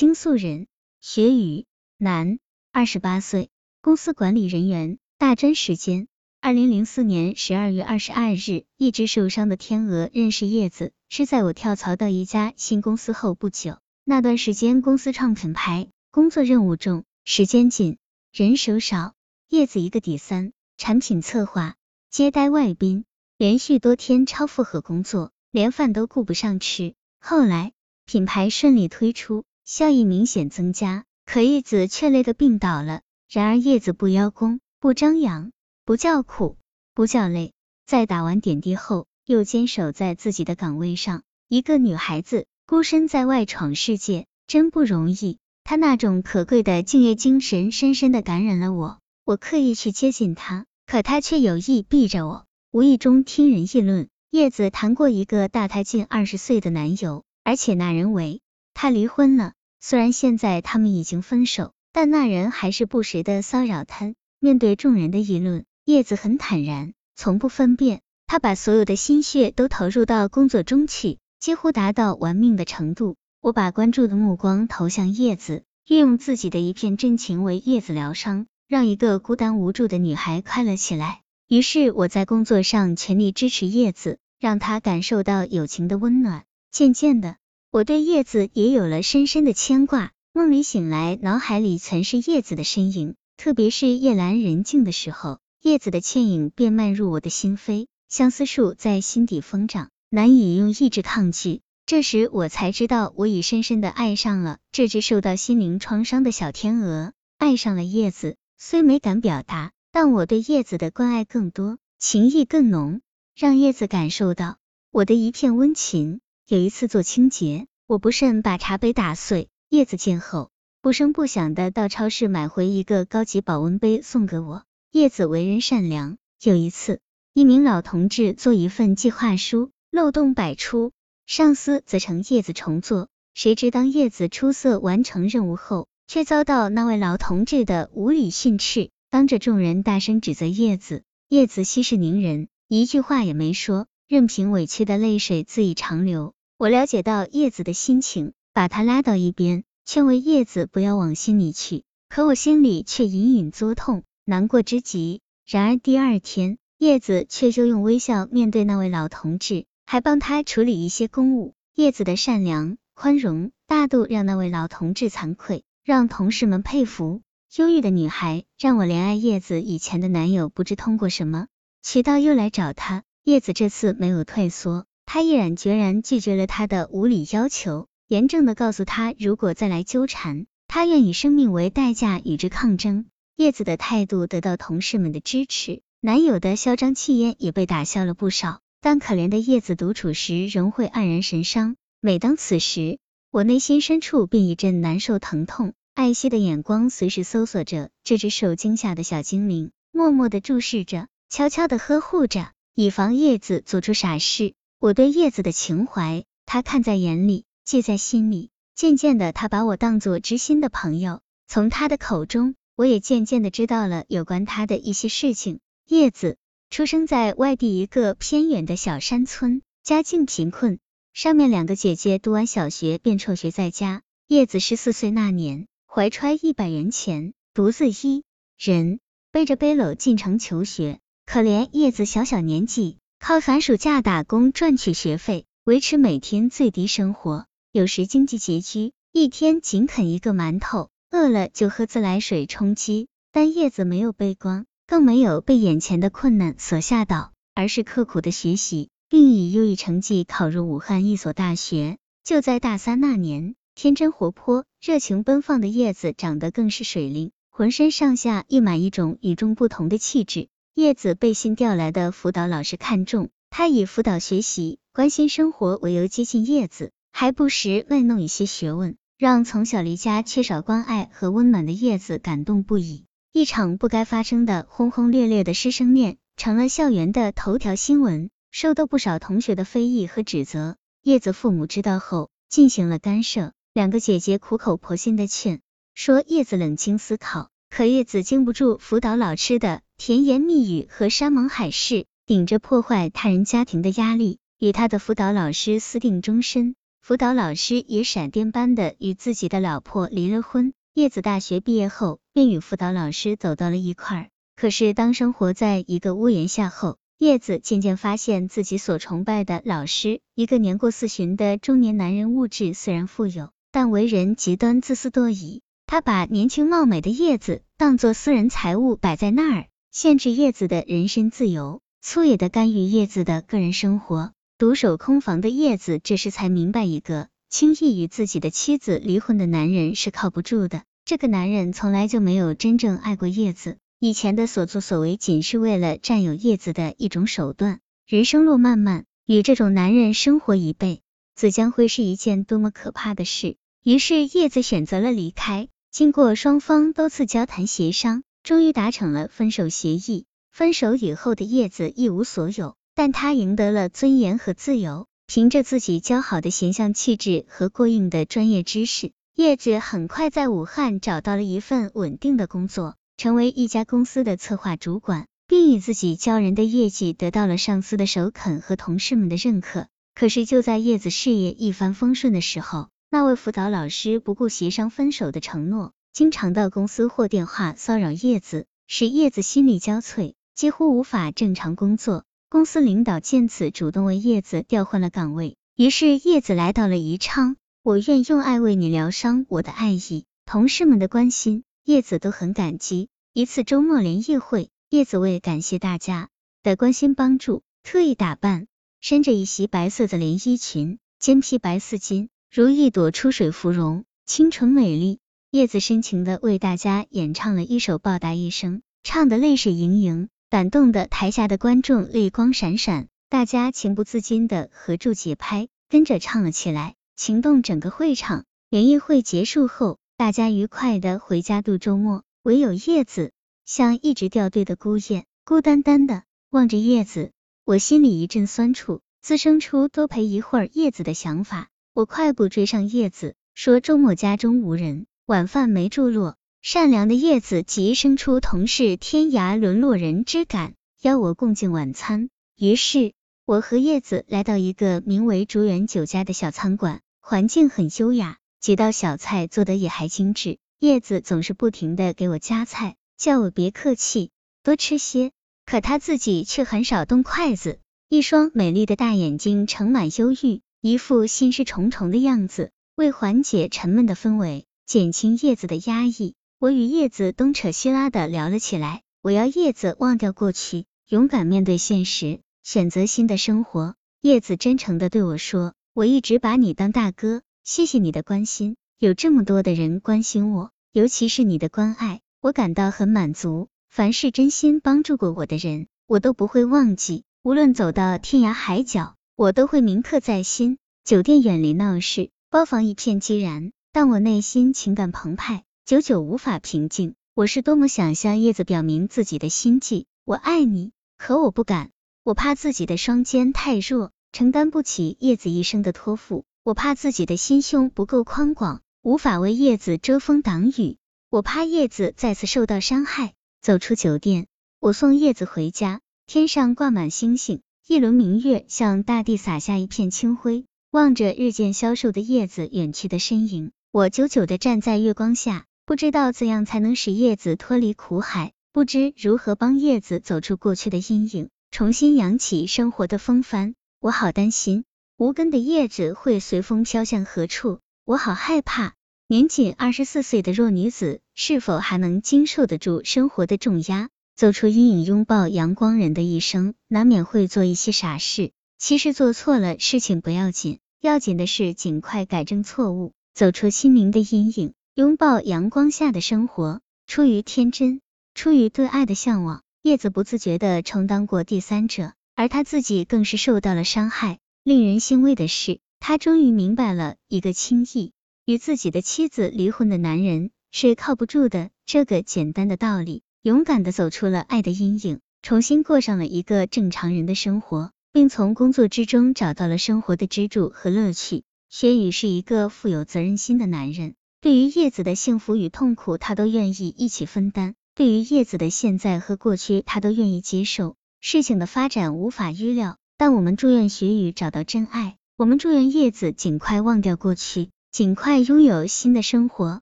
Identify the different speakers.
Speaker 1: 丁素人，学语，男，二十八岁，公司管理人员。大专时间：二零零四年十二月二十二日，一直受伤的天鹅认识叶子，是在我跳槽到一家新公司后不久。那段时间，公司创品牌，工作任务重，时间紧，人手少。叶子一个底三，产品策划、接待外宾，连续多天超负荷工作，连饭都顾不上吃。后来，品牌顺利推出。效益明显增加，可叶子却累得病倒了。然而叶子不邀功，不张扬，不叫苦，不叫累。在打完点滴后，又坚守在自己的岗位上。一个女孩子孤身在外闯世界，真不容易。她那种可贵的敬业精神，深深的感染了我。我刻意去接近她，可她却有意避着我。无意中听人议论，叶子谈过一个大她近二十岁的男友，而且那人为她离婚了。虽然现在他们已经分手，但那人还是不时的骚扰他。面对众人的议论，叶子很坦然，从不分辨。他把所有的心血都投入到工作中去，几乎达到玩命的程度。我把关注的目光投向叶子，运用自己的一片真情为叶子疗伤，让一个孤单无助的女孩快乐起来。于是我在工作上全力支持叶子，让她感受到友情的温暖。渐渐的。我对叶子也有了深深的牵挂，梦里醒来，脑海里全是叶子的身影，特别是夜阑人静的时候，叶子的倩影便漫入我的心扉，相思树在心底疯长，难以用意志抗拒。这时我才知道，我已深深的爱上了这只受到心灵创伤的小天鹅，爱上了叶子。虽没敢表达，但我对叶子的关爱更多，情意更浓，让叶子感受到我的一片温情。有一次做清洁，我不慎把茶杯打碎，叶子见后不声不响的到超市买回一个高级保温杯送给我。叶子为人善良。有一次，一名老同志做一份计划书，漏洞百出，上司责成叶子重做。谁知当叶子出色完成任务后，却遭到那位老同志的无理训斥，当着众人大声指责叶子。叶子息事宁人，一句话也没说，任凭委屈的泪水恣意长流。我了解到叶子的心情，把他拉到一边，劝慰叶子不要往心里去。可我心里却隐隐作痛，难过之极。然而第二天，叶子却就用微笑面对那位老同志，还帮他处理一些公务。叶子的善良、宽容、大度让那位老同志惭愧，让同事们佩服。忧郁的女孩让我怜爱叶子以前的男友，不知通过什么渠道又来找她。叶子这次没有退缩。他毅然决然拒绝了他的无理要求，严正的告诉他，如果再来纠缠，他愿以生命为代价与之抗争。叶子的态度得到同事们的支持，男友的嚣张气焰也被打消了不少。但可怜的叶子独处时仍会黯然神伤，每当此时，我内心深处便一阵难受疼痛，艾希的眼光随时搜索着这只受惊吓的小精灵，默默的注视着，悄悄的呵护着，以防叶子做出傻事。我对叶子的情怀，他看在眼里，记在心里。渐渐的，他把我当做知心的朋友。从他的口中，我也渐渐的知道了有关他的一些事情。叶子出生在外地一个偏远的小山村，家境贫困。上面两个姐姐读完小学便辍学在家。叶子十四岁那年，怀揣一百元钱，独自一人背着背篓进城求学。可怜叶子小小年纪。靠寒暑假打工赚取学费，维持每天最低生活。有时经济拮据，一天仅啃一个馒头，饿了就喝自来水充饥。但叶子没有悲观，更没有被眼前的困难所吓倒，而是刻苦的学习，并以优异成绩考入武汉一所大学。就在大三那年，天真活泼、热情奔放的叶子长得更是水灵，浑身上下溢满一种与众不同的气质。叶子被新调来的辅导老师看中，他以辅导学习、关心生活为由接近叶子，还不时卖弄一些学问，让从小离家缺少关爱和温暖的叶子感动不已。一场不该发生的轰轰烈烈的师生恋，成了校园的头条新闻，受到不少同学的非议和指责。叶子父母知道后，进行了干涉，两个姐姐苦口婆心的劝说叶子冷静思考。可叶子经不住辅导老师的甜言蜜语和山盟海誓，顶着破坏他人家庭的压力，与他的辅导老师私定终身。辅导老师也闪电般的与自己的老婆离了婚。叶子大学毕业后便与辅导老师走到了一块儿。可是当生活在一个屋檐下后，叶子渐渐发现自己所崇拜的老师，一个年过四旬的中年男人，物质虽然富有，但为人极端自私多疑。他把年轻貌美的叶子当作私人财物摆在那儿，限制叶子的人身自由，粗野的干预叶子的个人生活。独守空房的叶子这时才明白，一个轻易与自己的妻子离婚的男人是靠不住的。这个男人从来就没有真正爱过叶子，以前的所作所为仅是为了占有叶子的一种手段。人生路漫漫，与这种男人生活一辈子将会是一件多么可怕的事。于是叶子选择了离开。经过双方多次交谈协商，终于达成了分手协议。分手以后的叶子一无所有，但他赢得了尊严和自由。凭着自己姣好的形象气质和过硬的专业知识，叶子很快在武汉找到了一份稳定的工作，成为一家公司的策划主管，并以自己骄人的业绩得到了上司的首肯和同事们的认可。可是就在叶子事业一帆风顺的时候，那位辅导老师不顾协商分手的承诺，经常到公司或电话骚扰叶子，使叶子心力交瘁，几乎无法正常工作。公司领导见此，主动为叶子调换了岗位，于是叶子来到了宜昌。我愿用爱为你疗伤，我的爱意，同事们的关心，叶子都很感激。一次周末联谊会，叶子为感谢大家的关心帮助，特意打扮，身着一袭白色的连衣裙，肩披白丝巾。如一朵出水芙蓉，清纯美丽。叶子深情的为大家演唱了一首《报答一生》，唱的泪水盈盈，感动的台下的观众泪光闪闪，大家情不自禁的合住节拍，跟着唱了起来，情动整个会场。联谊会结束后，大家愉快的回家度周末，唯有叶子像一直掉队的孤雁，孤单单的望着叶子，我心里一阵酸楚，滋生出多陪一会儿叶子的想法。我快步追上叶子，说周末家中无人，晚饭没住落。善良的叶子急生出同是天涯沦落人之感，邀我共进晚餐。于是，我和叶子来到一个名为竹园酒家的小餐馆，环境很优雅，几道小菜做得也还精致。叶子总是不停的给我夹菜，叫我别客气，多吃些，可他自己却很少动筷子，一双美丽的大眼睛盛满忧郁。一副心事重重的样子，为缓解沉闷的氛围，减轻叶子的压抑，我与叶子东扯西拉的聊了起来。我要叶子忘掉过去，勇敢面对现实，选择新的生活。叶子真诚的对我说：“我一直把你当大哥，谢谢你的关心，有这么多的人关心我，尤其是你的关爱，我感到很满足。凡是真心帮助过我的人，我都不会忘记，无论走到天涯海角。”我都会铭刻在心。酒店远离闹市，包房一片寂然，但我内心情感澎湃，久久无法平静。我是多么想向叶子表明自己的心迹，我爱你，可我不敢，我怕自己的双肩太弱，承担不起叶子一生的托付；我怕自己的心胸不够宽广，无法为叶子遮风挡雨；我怕叶子再次受到伤害。走出酒店，我送叶子回家，天上挂满星星。一轮明月向大地洒下一片清辉，望着日渐消瘦的叶子远去的身影，我久久的站在月光下，不知道怎样才能使叶子脱离苦海，不知如何帮叶子走出过去的阴影，重新扬起生活的风帆。我好担心无根的叶子会随风飘向何处，我好害怕年仅二十四岁的弱女子是否还能经受得住生活的重压。走出阴影，拥抱阳光。人的一生难免会做一些傻事，其实做错了事情不要紧，要紧的是尽快改正错误，走出心灵的阴影，拥抱阳光下的生活。出于天真，出于对爱的向往，叶子不自觉的充当过第三者，而他自己更是受到了伤害。令人欣慰的是，他终于明白了一个轻易与自己的妻子离婚的男人是靠不住的这个简单的道理。勇敢的走出了爱的阴影，重新过上了一个正常人的生活，并从工作之中找到了生活的支柱和乐趣。雪宇是一个富有责任心的男人，对于叶子的幸福与痛苦，他都愿意一起分担；对于叶子的现在和过去，他都愿意接受。事情的发展无法预料，但我们祝愿雪宇找到真爱。我们祝愿叶子尽快忘掉过去，尽快拥有新的生活。